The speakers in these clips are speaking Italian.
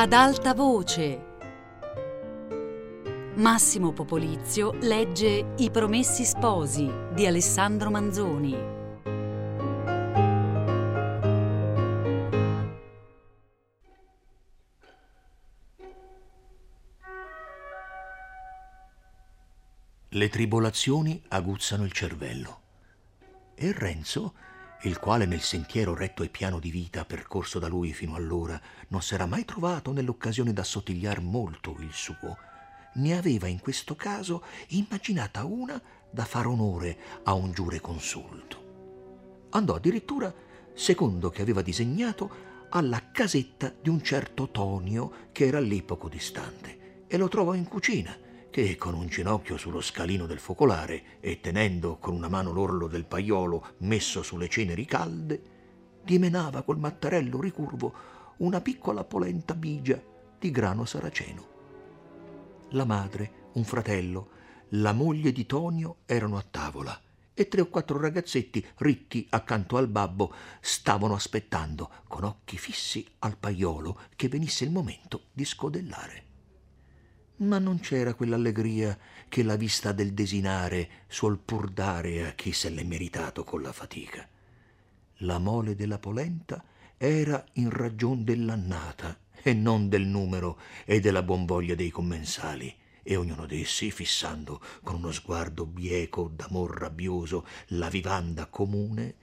Ad alta voce. Massimo Popolizio legge I Promessi Sposi di Alessandro Manzoni. Le tribolazioni aguzzano il cervello. E Renzo, il quale nel sentiero retto e piano di vita percorso da lui fino allora non s'era mai trovato nell'occasione d'assottigliar molto il suo, ne aveva in questo caso immaginata una da far onore a un giure consulto. Andò addirittura, secondo che aveva disegnato, alla casetta di un certo Tonio che era lì poco distante e lo trovò in cucina che con un ginocchio sullo scalino del focolare e tenendo con una mano l'orlo del paiolo messo sulle ceneri calde, dimenava col mattarello ricurvo una piccola polenta bigia di grano saraceno. La madre, un fratello, la moglie di Tonio erano a tavola e tre o quattro ragazzetti ritti accanto al babbo stavano aspettando con occhi fissi al paiolo che venisse il momento di scodellare ma non c'era quell'allegria che la vista del desinare suol pur dare a chi se l'è meritato con la fatica. La mole della polenta era in ragion dell'annata e non del numero e della buon voglia dei commensali, e ognuno d'essi, fissando con uno sguardo bieco d'amor rabbioso la vivanda comune,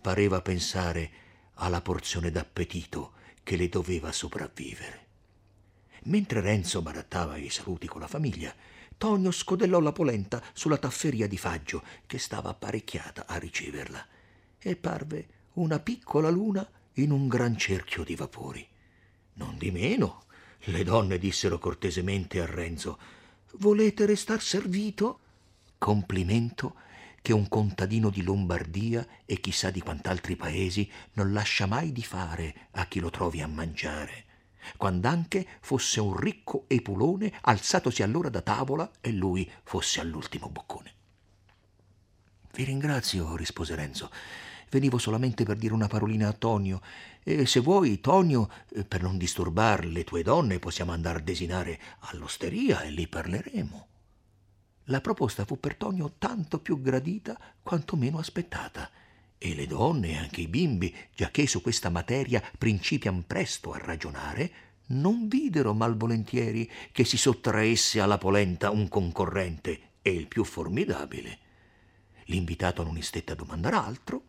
pareva pensare alla porzione d'appetito che le doveva sopravvivere. Mentre Renzo barattava i saluti con la famiglia, Tonio scodellò la polenta sulla tafferia di faggio che stava apparecchiata a riceverla e parve una piccola luna in un gran cerchio di vapori. Non di meno, le donne dissero cortesemente a Renzo: Volete restar servito? Complimento che un contadino di Lombardia e chissà di quant'altri paesi non lascia mai di fare a chi lo trovi a mangiare quand'anche fosse un ricco epulone alzatosi allora da tavola e lui fosse all'ultimo boccone. Vi ringrazio, rispose Renzo. Venivo solamente per dire una parolina a Tonio. E se vuoi, Tonio, per non disturbar le tue donne, possiamo andare a desinare all'osteria e lì parleremo. La proposta fu per Tonio tanto più gradita quanto meno aspettata e le donne e anche i bimbi, giacché su questa materia principian presto a ragionare, non videro malvolentieri che si sottraesse alla polenta un concorrente e il più formidabile. L'invitato non istette a domandare altro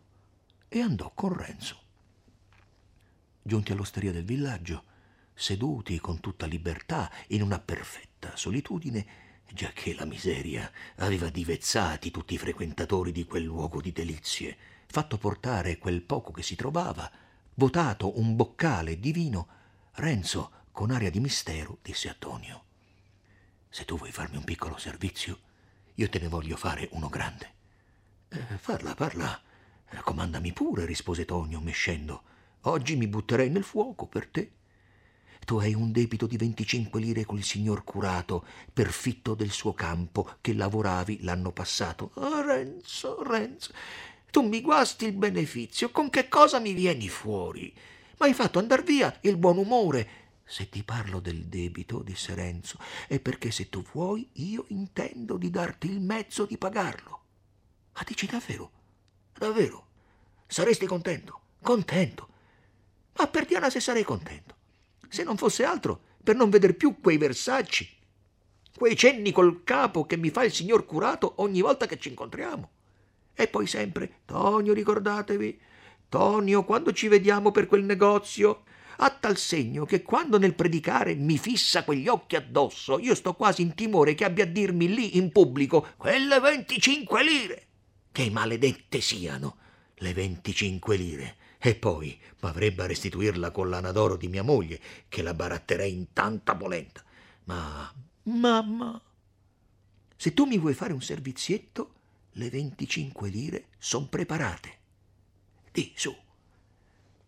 e andò con Renzo. Giunti all'osteria del villaggio, seduti con tutta libertà in una perfetta solitudine, giacché la miseria aveva divezzati tutti i frequentatori di quel luogo di delizie, fatto portare quel poco che si trovava, votato un boccale di vino, Renzo, con aria di mistero, disse a Tonio: Se tu vuoi farmi un piccolo servizio, io te ne voglio fare uno grande. Eh, parla, parla. Eh, comandami pure, rispose Tonio, mescendo. Oggi mi butterei nel fuoco per te. Tu hai un debito di venticinque lire col signor curato per fitto del suo campo che lavoravi l'anno passato. Oh, Renzo, Renzo, tu mi guasti il benefizio, con che cosa mi vieni fuori? M'hai fatto andar via il buon umore. Se ti parlo del debito, disse Renzo, è perché se tu vuoi io intendo di darti il mezzo di pagarlo. Ma dici davvero? Davvero? Saresti contento? Contento? Ma per Diana se sarei contento. Se non fosse altro, per non veder più quei versacci, quei cenni col capo che mi fa il signor curato ogni volta che ci incontriamo. E poi sempre, Tonio, ricordatevi, Tonio, quando ci vediamo per quel negozio, a tal segno che quando nel predicare mi fissa quegli occhi addosso, io sto quasi in timore che abbia a dirmi lì in pubblico quelle venticinque lire. Che maledette siano le venticinque lire. E poi m'avrebbe a restituirla con l'ana d'oro di mia moglie, che la baratterei in tanta polenta. Ma, mamma, se tu mi vuoi fare un servizietto, le venticinque lire son preparate. Di, su.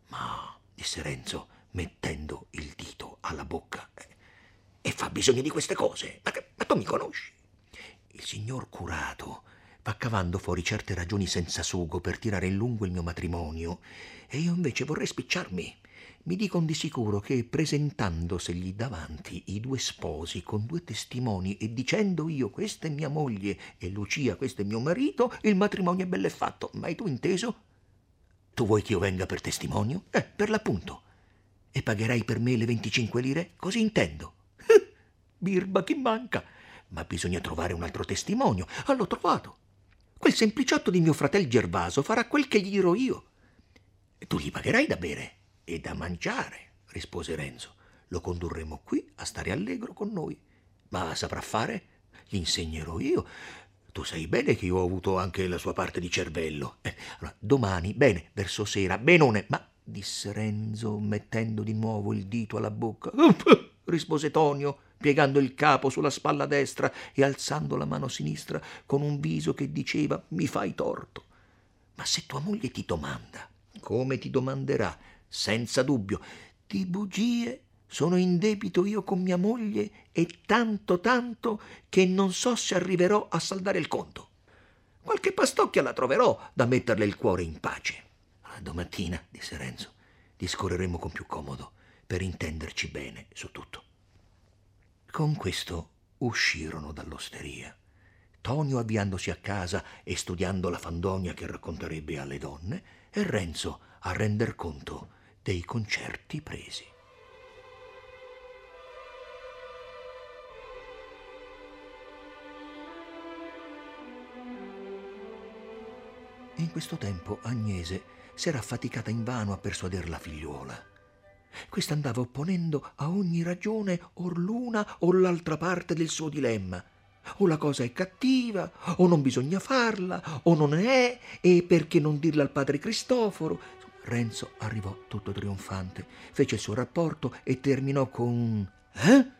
Ma, disse Renzo, mettendo il dito alla bocca, e fa bisogno di queste cose. Ma, ma tu mi conosci? Il signor curato va cavando fuori certe ragioni senza sugo per tirare in lungo il mio matrimonio, e io invece vorrei spicciarmi. Mi dicono di sicuro che presentandosegli davanti i due sposi con due testimoni e dicendo io questa è mia moglie e Lucia questo è mio marito, il matrimonio è bello e fatto. Ma hai tu inteso? Tu vuoi che io venga per testimonio? Eh, per l'appunto. E pagherai per me le 25 lire? Così intendo. Birba, chi manca? Ma bisogna trovare un altro testimonio. Ah, l'ho trovato. Quel sempliciotto di mio fratello Gervaso farà quel che gli dirò io. Tu gli pagherai da bere e da mangiare, rispose Renzo. Lo condurremo qui a stare allegro con noi. Ma saprà fare? Gli insegnerò io. Tu sai bene che io ho avuto anche la sua parte di cervello. Eh, allora, domani, bene, verso sera, benone, ma disse Renzo, mettendo di nuovo il dito alla bocca. rispose Tonio, piegando il capo sulla spalla destra e alzando la mano sinistra con un viso che diceva mi fai torto. Ma se tua moglie ti domanda, come ti domanderà senza dubbio. Di bugie sono in debito io con mia moglie e tanto tanto che non so se arriverò a saldare il conto. Qualche pastocchia la troverò da metterle il cuore in pace. Domattina, disse Renzo, discorreremo con più comodo per intenderci bene su tutto. Con questo uscirono dall'osteria. Tonio avviandosi a casa e studiando la fandonia che racconterebbe alle donne, e Renzo a render conto dei concerti presi. In questo tempo Agnese s'era affaticata invano a persuader la figliuola. Questa andava opponendo a ogni ragione or l'una o l'altra parte del suo dilemma. O la cosa è cattiva, o non bisogna farla, o non è, e perché non dirla al padre Cristoforo? Renzo arrivò tutto trionfante, fece il suo rapporto e terminò con Eh?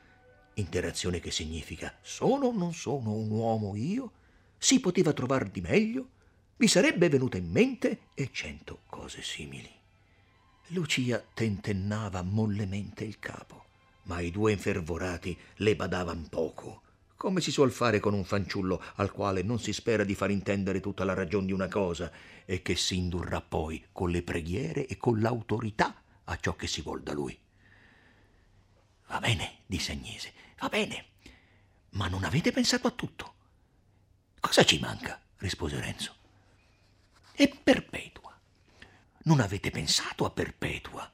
Interazione che significa sono o non sono un uomo io? Si poteva trovar di meglio? Vi sarebbe venuta in mente? E cento cose simili. Lucia tentennava mollemente il capo, ma i due infervorati le badavan poco come si suol fare con un fanciullo al quale non si spera di far intendere tutta la ragione di una cosa e che si indurrà poi con le preghiere e con l'autorità a ciò che si vuol da lui. Va bene, disse Agnese, va bene, ma non avete pensato a tutto. Cosa ci manca? rispose Renzo. E Perpetua. Non avete pensato a Perpetua.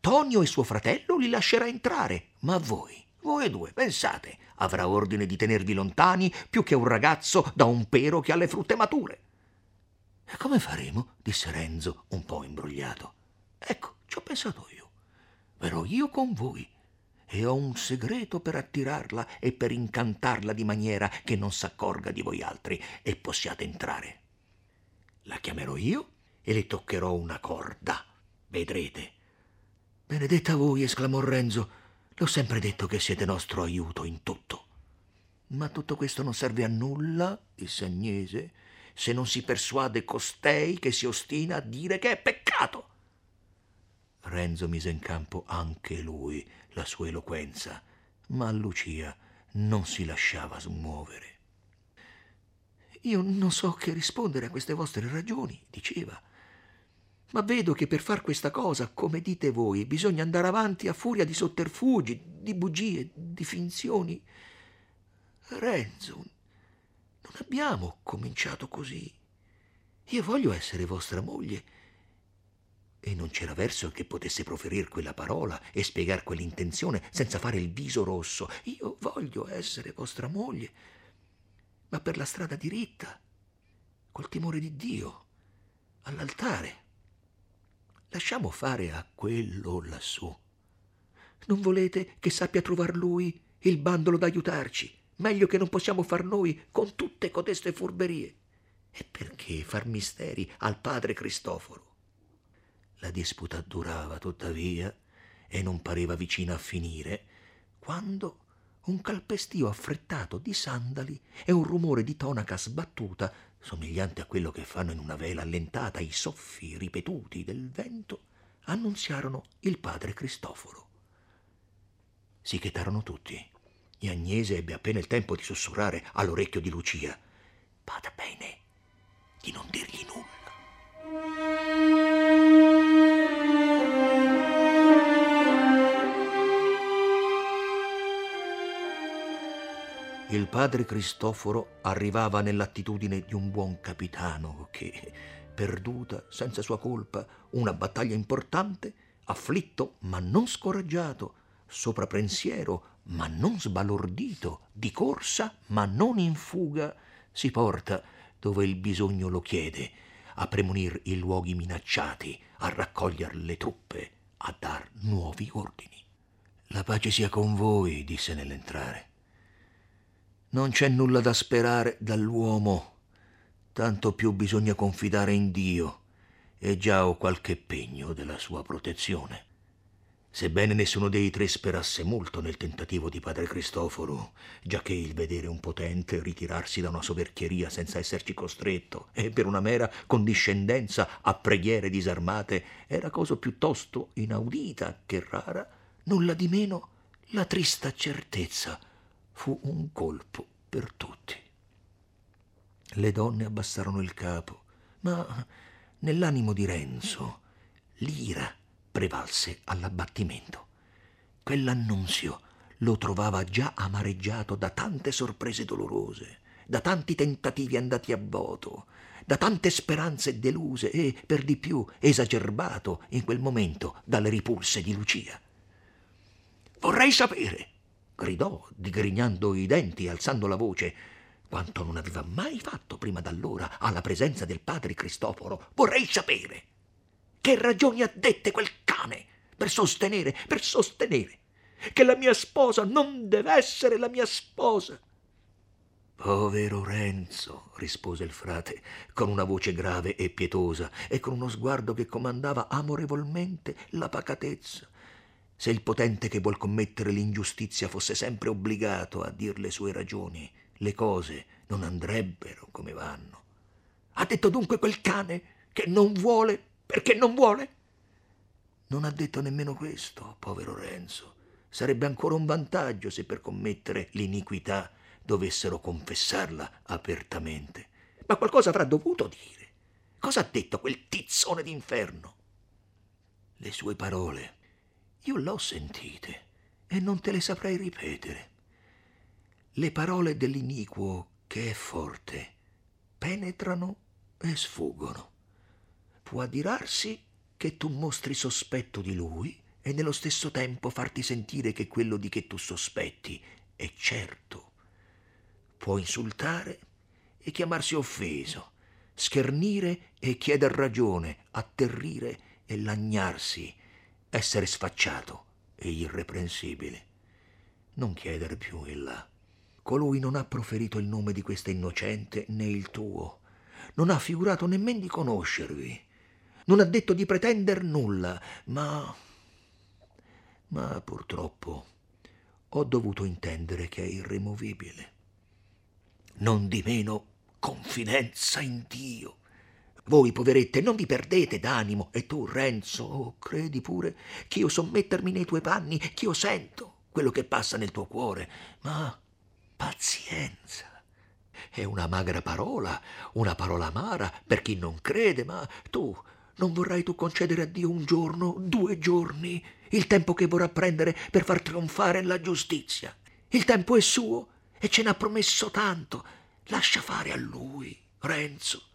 Tonio e suo fratello li lascerà entrare, ma voi voi due, pensate, avrà ordine di tenervi lontani più che un ragazzo da un pero che ha le frutte mature. E come faremo? disse Renzo, un po' imbrogliato. Ecco, ci ho pensato io. Verrò io con voi e ho un segreto per attirarla e per incantarla di maniera che non s'accorga di voi altri e possiate entrare. La chiamerò io e le toccherò una corda. Vedrete. Benedetta voi, esclamò Renzo L'ho sempre detto che siete nostro aiuto in tutto. Ma tutto questo non serve a nulla, disse Agnese, se non si persuade costei che si ostina a dire che è peccato. Renzo mise in campo anche lui la sua eloquenza, ma Lucia non si lasciava smuovere. Io non so che rispondere a queste vostre ragioni, diceva ma vedo che per far questa cosa, come dite voi, bisogna andare avanti a furia di sotterfugi, di bugie, di finzioni. Renzo, non abbiamo cominciato così. Io voglio essere vostra moglie. E non c'era verso che potesse proferire quella parola e spiegar quell'intenzione senza fare il viso rosso. Io voglio essere vostra moglie, ma per la strada diritta, col timore di Dio, all'altare. Lasciamo fare a quello lassù. Non volete che sappia trovar lui il bandolo d'aiutarci, meglio che non possiamo far noi con tutte codeste furberie. E perché far misteri al padre Cristoforo? La disputa durava tuttavia e non pareva vicina a finire, quando un calpestio affrettato di sandali e un rumore di tonaca sbattuta somigliante a quello che fanno in una vela allentata i soffi ripetuti del vento, annunziarono il padre Cristoforo. Si chetarono tutti e Agnese ebbe appena il tempo di sussurrare all'orecchio di Lucia. Bada bene di non dirgli nulla. Padre Cristoforo arrivava nell'attitudine di un buon capitano che, perduta senza sua colpa una battaglia importante, afflitto ma non scoraggiato, sopraprensiero ma non sbalordito, di corsa ma non in fuga, si porta dove il bisogno lo chiede, a premunir i luoghi minacciati, a raccogliere le truppe, a dar nuovi ordini. La pace sia con voi, disse nell'entrare. Non c'è nulla da sperare dall'uomo, tanto più bisogna confidare in Dio, e già ho qualche pegno della sua protezione. Sebbene nessuno dei tre sperasse molto nel tentativo di padre Cristoforo, giacché il vedere un potente ritirarsi da una soverchieria senza esserci costretto e per una mera condiscendenza a preghiere disarmate era cosa piuttosto inaudita che rara, nulla di meno la trista certezza fu un colpo per tutti. Le donne abbassarono il capo, ma nell'animo di Renzo l'ira prevalse all'abbattimento. Quell'annunzio lo trovava già amareggiato da tante sorprese dolorose, da tanti tentativi andati a voto, da tante speranze deluse e, per di più, esacerbato in quel momento dalle ripulse di Lucia. Vorrei sapere, gridò, digrignando i denti e alzando la voce, quanto non aveva mai fatto prima d'allora alla presenza del padre Cristoforo. Vorrei sapere che ragioni ha dette quel cane per sostenere, per sostenere che la mia sposa non deve essere la mia sposa. Povero Renzo, rispose il frate, con una voce grave e pietosa e con uno sguardo che comandava amorevolmente la pacatezza se il potente che vuol commettere l'ingiustizia fosse sempre obbligato a dir le sue ragioni, le cose non andrebbero come vanno. Ha detto dunque quel cane che non vuole perché non vuole? Non ha detto nemmeno questo, povero Renzo. Sarebbe ancora un vantaggio se per commettere l'iniquità dovessero confessarla apertamente. Ma qualcosa avrà dovuto dire. Cosa ha detto quel tizzone d'inferno? Le sue parole io l'ho sentite e non te le saprei ripetere. Le parole dell'iniquo che è forte penetrano e sfuggono. Può adirarsi che tu mostri sospetto di lui e nello stesso tempo farti sentire che quello di che tu sospetti è certo. Può insultare e chiamarsi offeso, schernire e chieder ragione, atterrire e lagnarsi essere sfacciato e irreprensibile. Non chiedere più in là. Colui non ha proferito il nome di questa innocente né il tuo. Non ha figurato nemmeno di conoscervi. Non ha detto di pretender nulla, ma... Ma purtroppo ho dovuto intendere che è irremovibile. Non di meno confidenza in Dio voi, poverette, non vi perdete d'animo. E tu, Renzo, oh, credi pure che io so mettermi nei tuoi panni, che io sento quello che passa nel tuo cuore. Ma pazienza. È una magra parola, una parola amara per chi non crede, ma tu non vorrai tu concedere a Dio un giorno, due giorni, il tempo che vorrà prendere per far trionfare la giustizia. Il tempo è suo e ce n'ha promesso tanto. Lascia fare a lui, Renzo.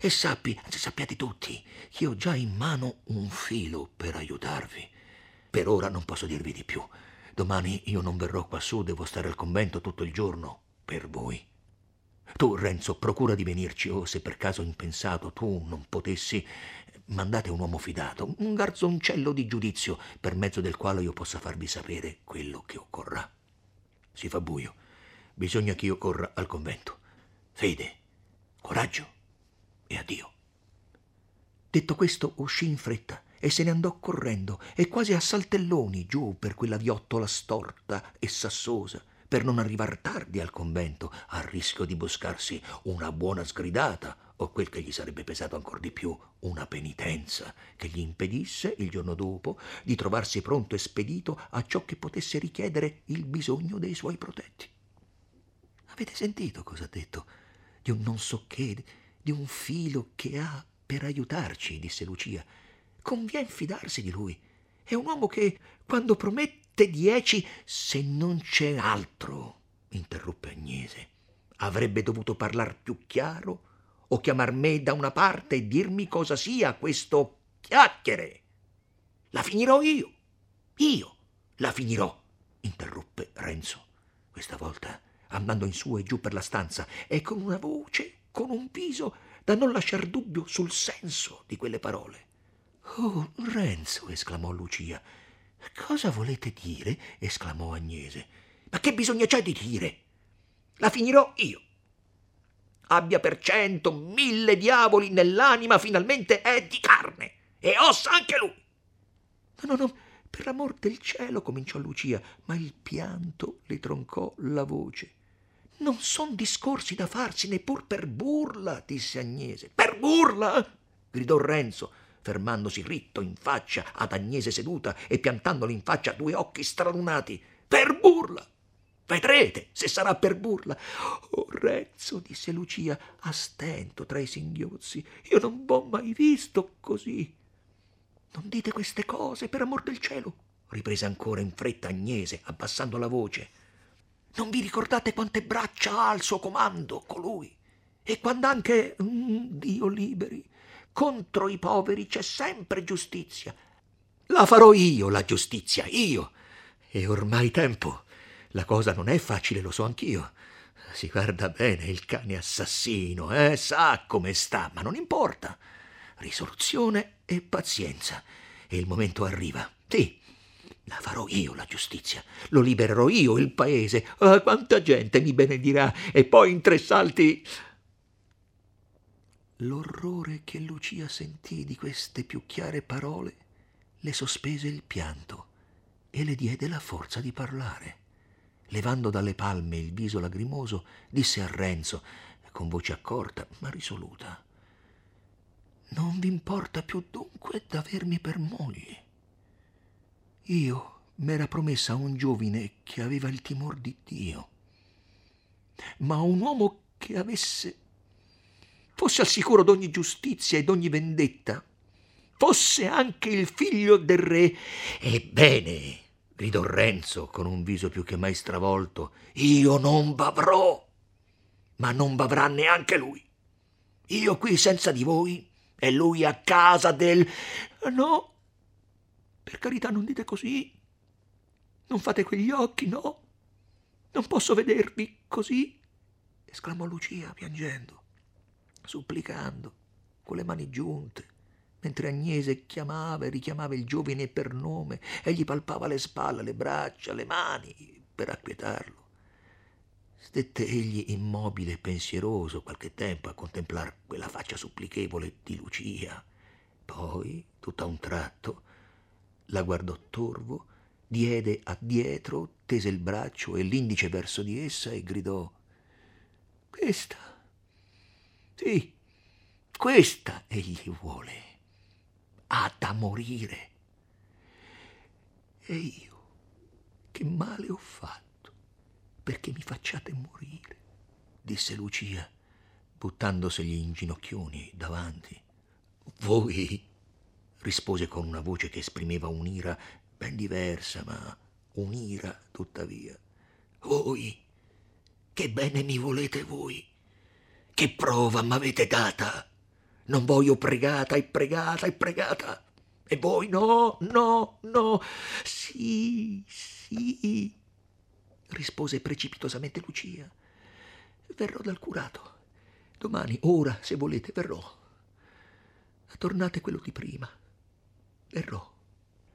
E sappi, sappiate tutti, che ho già in mano un filo per aiutarvi. Per ora non posso dirvi di più. Domani io non verrò quassù, devo stare al convento tutto il giorno per voi. Tu, Renzo, procura di venirci o se per caso impensato tu non potessi, mandate un uomo fidato, un garzoncello di giudizio, per mezzo del quale io possa farvi sapere quello che occorrà. Si fa buio. Bisogna che io corra al convento. Fede, coraggio e addio. Detto questo, uscì in fretta e se ne andò correndo e quasi a saltelloni giù per quella viottola storta e sassosa, per non arrivar tardi al convento, a rischio di buscarsi una buona sgridata o quel che gli sarebbe pesato ancor di più, una penitenza che gli impedisse, il giorno dopo, di trovarsi pronto e spedito a ciò che potesse richiedere il bisogno dei suoi protetti. Avete sentito cosa ha detto? Di un non so che, di un filo che ha per aiutarci, disse Lucia. Convien fidarsi di lui. È un uomo che, quando promette dieci, se non c'è altro, interruppe Agnese. Avrebbe dovuto parlar più chiaro o chiamar me da una parte e dirmi cosa sia questo chiacchiere. La finirò io. Io la finirò, interruppe Renzo, questa volta andando in su e giù per la stanza e con una voce, con un viso da non lasciar dubbio sul senso di quelle parole. Oh, Renzo, esclamò Lucia. Cosa volete dire? esclamò Agnese. Ma che bisogna c'è di dire? La finirò io. Abbia per cento, mille diavoli nell'anima, finalmente è di carne e ossa anche lui. No, no, no, per l'amor del cielo, cominciò Lucia, ma il pianto le troncò la voce. Non son discorsi da farsi neppur per burla, disse Agnese. Per burla? gridò Renzo, fermandosi ritto in faccia ad Agnese seduta e piantandole in faccia due occhi stralunati. Per burla! Vedrete se sarà per burla. Oh, Renzo, disse Lucia, a stento tra i singhiozzi, io non v'ho mai visto così. Non dite queste cose, per amor del cielo, riprese ancora in fretta Agnese, abbassando la voce. Non vi ricordate quante braccia ha al suo comando colui? E quando anche, mm, Dio liberi, contro i poveri c'è sempre giustizia. La farò io la giustizia, io. E ormai tempo. La cosa non è facile, lo so anch'io. Si guarda bene il cane assassino, eh? Sa come sta, ma non importa. Risoluzione e pazienza. E il momento arriva. Sì, la farò io la giustizia, lo libererò io il paese. Ah, quanta gente mi benedirà e poi in tre salti. L'orrore che Lucia sentì di queste più chiare parole le sospese il pianto e le diede la forza di parlare. Levando dalle palme il viso lagrimoso, disse a Renzo, con voce accorta ma risoluta: Non vi importa più dunque d'avermi per moglie? Io m'era promessa un giovine che aveva il timor di Dio, ma un uomo che avesse fosse al sicuro d'ogni giustizia e d'ogni vendetta, fosse anche il figlio del re. Ebbene, gridò Renzo con un viso più che mai stravolto, io non bavrò, ma non bavrà neanche lui. Io qui senza di voi e lui a casa del... No, per carità, non dite così. Non fate quegli occhi, no. Non posso vedervi così, esclamò Lucia piangendo, supplicando, con le mani giunte, mentre Agnese chiamava e richiamava il giovane per nome e gli palpava le spalle, le braccia, le mani per acquietarlo. Stette egli immobile e pensieroso qualche tempo a contemplar quella faccia supplichevole di Lucia. Poi, tutto a un tratto, la guardò torvo, diede addietro, tese il braccio e l'indice verso di essa e gridò Questa, sì, questa egli vuole, ha da morire. E io, che male ho fatto, perché mi facciate morire, disse Lucia, buttandosegli in ginocchioni davanti. Voi rispose con una voce che esprimeva un'ira ben diversa, ma un'ira tuttavia. Voi, che bene mi volete voi? Che prova m'avete data? Non voi ho pregata e pregata e pregata. E voi no, no, no. Sì, sì, rispose precipitosamente Lucia. Verrò dal curato. Domani, ora, se volete, verrò. Tornate quello di prima. Verrò.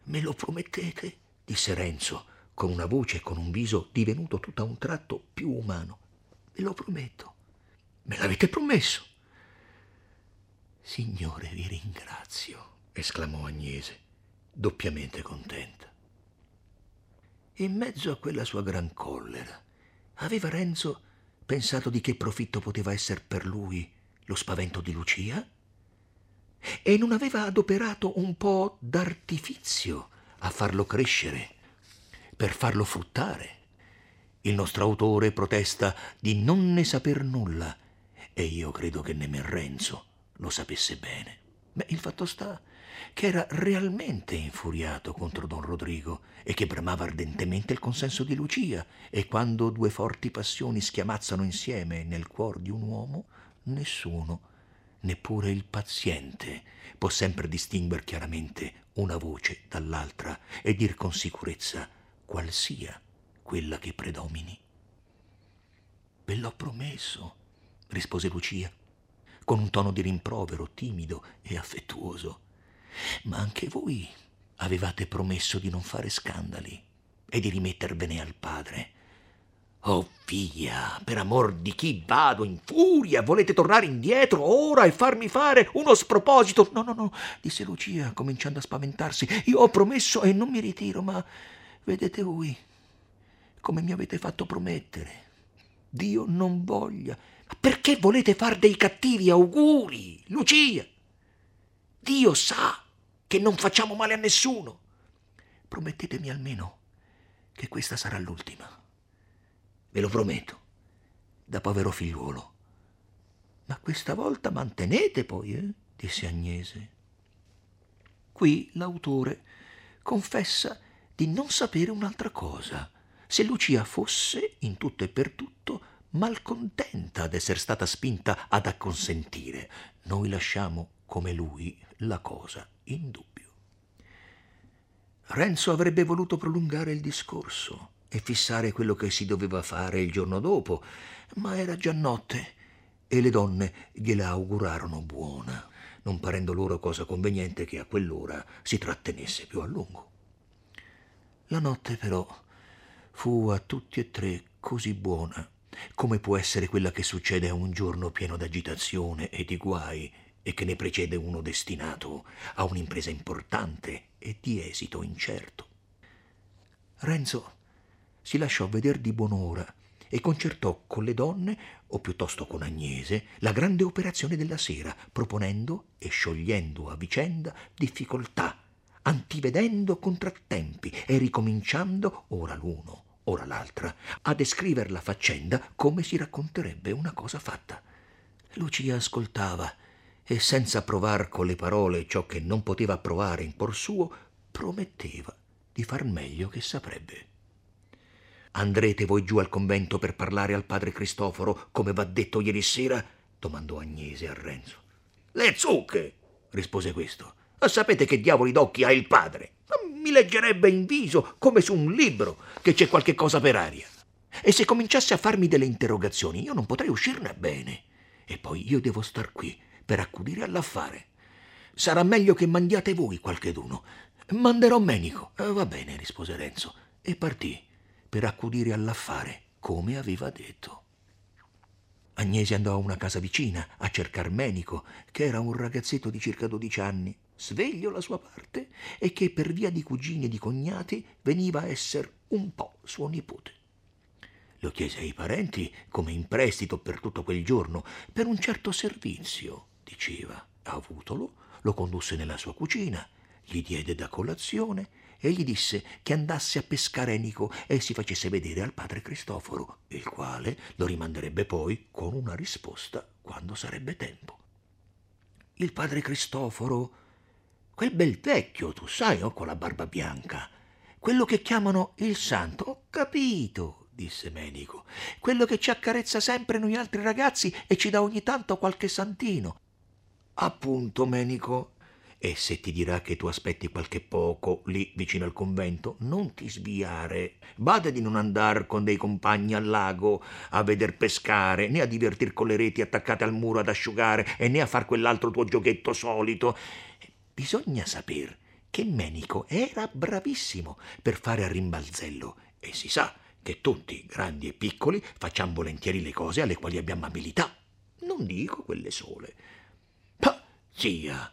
Me lo promettete? disse Renzo, con una voce e con un viso divenuto tutto a un tratto più umano. Ve lo prometto. Me l'avete promesso. Signore, vi ringrazio, esclamò Agnese, doppiamente contenta. In mezzo a quella sua gran collera, aveva Renzo pensato di che profitto poteva essere per lui lo spavento di Lucia? E non aveva adoperato un po' d'artifizio a farlo crescere, per farlo fruttare. Il nostro autore protesta di non ne saper nulla e io credo che nemmeno Renzo lo sapesse bene. Beh, il fatto sta che era realmente infuriato contro don Rodrigo e che bramava ardentemente il consenso di Lucia e quando due forti passioni schiamazzano insieme nel cuor di un uomo, nessuno, neppure il paziente, può sempre distinguere chiaramente una voce dall'altra e dir con sicurezza qual sia quella che predomini. Ve l'ho promesso, rispose Lucia, con un tono di rimprovero timido e affettuoso. Ma anche voi avevate promesso di non fare scandali e di rimettervene al padre. Oh via, per amor di chi vado in furia, volete tornare indietro ora e farmi fare uno sproposito? No, no, no, disse Lucia, cominciando a spaventarsi. Io ho promesso e non mi ritiro, ma vedete voi come mi avete fatto promettere. Dio non voglia. Ma perché volete far dei cattivi auguri, Lucia? Dio sa che non facciamo male a nessuno. Promettetemi almeno che questa sarà l'ultima. Ve lo prometto, da povero figliuolo. Ma questa volta mantenete poi, eh? disse Agnese. Qui l'autore confessa di non sapere un'altra cosa, se Lucia fosse, in tutto e per tutto, malcontenta d'essere stata spinta ad acconsentire. Noi lasciamo, come lui, la cosa in dubbio. Renzo avrebbe voluto prolungare il discorso e fissare quello che si doveva fare il giorno dopo, ma era già notte e le donne gliela augurarono buona, non parendo loro cosa conveniente che a quell'ora si trattenesse più a lungo. La notte però fu a tutti e tre così buona come può essere quella che succede a un giorno pieno d'agitazione e di guai e che ne precede uno destinato a un'impresa importante e di esito incerto. Renzo si lasciò veder di buon'ora e concertò con le donne, o piuttosto con Agnese, la grande operazione della sera, proponendo e sciogliendo a vicenda difficoltà, antivedendo contrattempi e ricominciando ora l'uno, ora l'altra, a descriver la faccenda come si racconterebbe una cosa fatta. Lucia ascoltava e senza provar con le parole ciò che non poteva provare in cuor suo, prometteva di far meglio che saprebbe. Andrete voi giù al convento per parlare al padre Cristoforo, come v'ha detto ieri sera? domandò Agnese a Renzo. Le zucche, rispose questo. Sapete che diavoli d'occhi ha il padre? Mi leggerebbe in viso, come su un libro, che c'è qualche cosa per aria. E se cominciasse a farmi delle interrogazioni, io non potrei uscirne bene. E poi io devo star qui per accudire all'affare. Sarà meglio che mandiate voi qualcheduno. Manderò Menico. Eh, va bene, rispose Renzo, e partì per accudire all'affare, come aveva detto. Agnese andò a una casa vicina a cercar Menico, che era un ragazzetto di circa dodici anni, sveglio la sua parte, e che per via di cugini e di cognati veniva a essere un po' suo nipote. Lo chiese ai parenti come in prestito per tutto quel giorno, per un certo servizio diceva, avutolo, lo condusse nella sua cucina, gli diede da colazione e gli disse che andasse a pescare Enico e si facesse vedere al padre Cristoforo, il quale lo rimanderebbe poi con una risposta quando sarebbe tempo. Il padre Cristoforo, quel bel vecchio, tu sai, oh, con la barba bianca, quello che chiamano il santo, ho capito, disse Menico, quello che ci accarezza sempre noi altri ragazzi e ci dà ogni tanto qualche santino. Appunto, Menico. E se ti dirà che tu aspetti qualche poco lì vicino al convento, non ti sviare. Bada di non andar con dei compagni al lago a veder pescare, né a divertir con le reti attaccate al muro ad asciugare, e né a far quell'altro tuo giochetto solito. Bisogna saper che Menico era bravissimo per fare a rimbalzello, e si sa che tutti, grandi e piccoli, facciamo volentieri le cose alle quali abbiamo abilità. Non dico quelle sole Zia,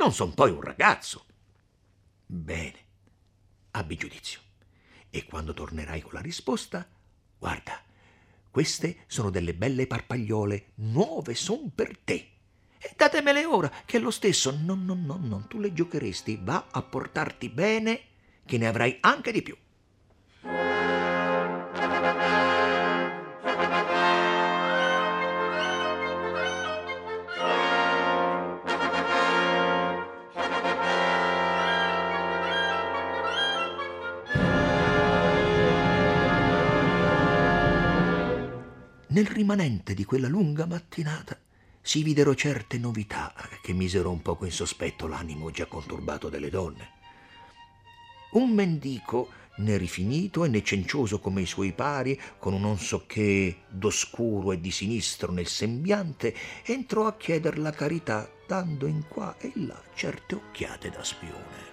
non son poi un ragazzo. Bene, abbi giudizio. E quando tornerai con la risposta, guarda, queste sono delle belle parpagliole, nuove son per te. E datemele ora, che è lo stesso. No, no, no, no, tu le giocheresti. Va a portarti bene, che ne avrai anche di più. Nel rimanente di quella lunga mattinata si videro certe novità che misero un poco in sospetto l'animo già conturbato delle donne. Un mendico né rifinito e né cencioso come i suoi pari, con un non so che d'oscuro e di sinistro nel sembiante, entrò a chieder la carità, dando in qua e là certe occhiate da spione.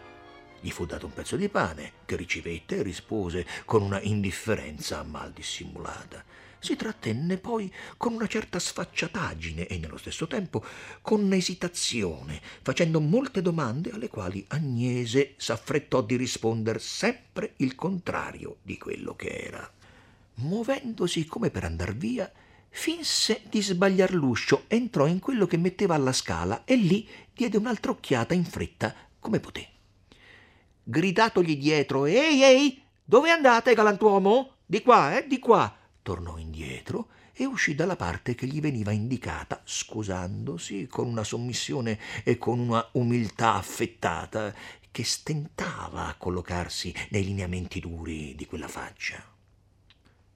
Gli fu dato un pezzo di pane, che ricevette e rispose con una indifferenza mal dissimulata si trattenne poi con una certa sfacciataggine e nello stesso tempo con esitazione, facendo molte domande alle quali Agnese s'affrettò di risponder sempre il contrario di quello che era. Muovendosi come per andar via, finse di sbagliar l'uscio, entrò in quello che metteva alla scala e lì diede un'altra occhiata in fretta come poté. Gridatogli dietro: Ehi, ehi, dove andate, galantuomo? Di qua, eh, di qua tornò indietro e uscì dalla parte che gli veniva indicata, scusandosi con una sommissione e con una umiltà affettata che stentava a collocarsi nei lineamenti duri di quella faccia.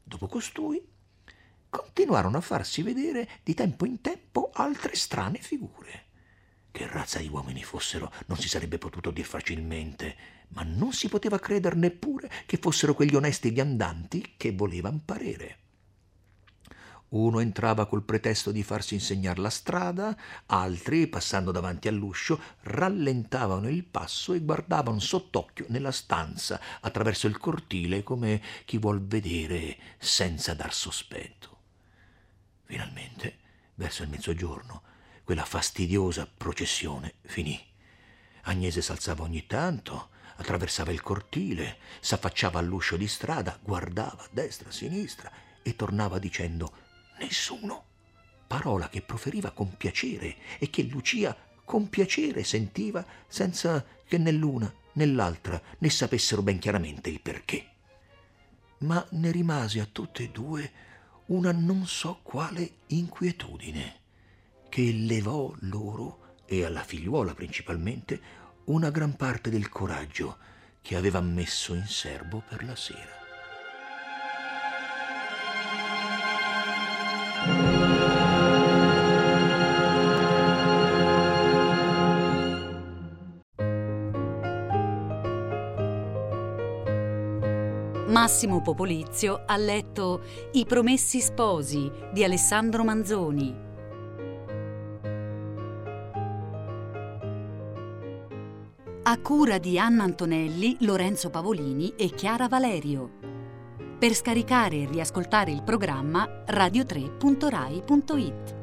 Dopo costui continuarono a farsi vedere di tempo in tempo altre strane figure. Che razza di uomini fossero non si sarebbe potuto dir facilmente, ma non si poteva credere neppure che fossero quegli onesti viandanti che volevan parere. Uno entrava col pretesto di farsi insegnar la strada, altri, passando davanti all'uscio, rallentavano il passo e guardavano sott'occhio nella stanza attraverso il cortile come chi vuol vedere senza dar sospetto. Finalmente, verso il mezzogiorno, quella fastidiosa processione finì. Agnese s'alzava ogni tanto, attraversava il cortile, s'affacciava all'uscio di strada, guardava a destra, a sinistra e tornava dicendo Nessuno. Parola che proferiva con piacere e che Lucia con piacere sentiva senza che né l'una né l'altra ne sapessero ben chiaramente il perché. Ma ne rimase a tutte e due una non so quale inquietudine che levò loro e alla figliuola principalmente una gran parte del coraggio che aveva messo in serbo per la sera. Massimo Popolizio ha letto I Promessi Sposi di Alessandro Manzoni. A cura di Anna Antonelli, Lorenzo Pavolini e Chiara Valerio. Per scaricare e riascoltare il programma radio3.rai.it.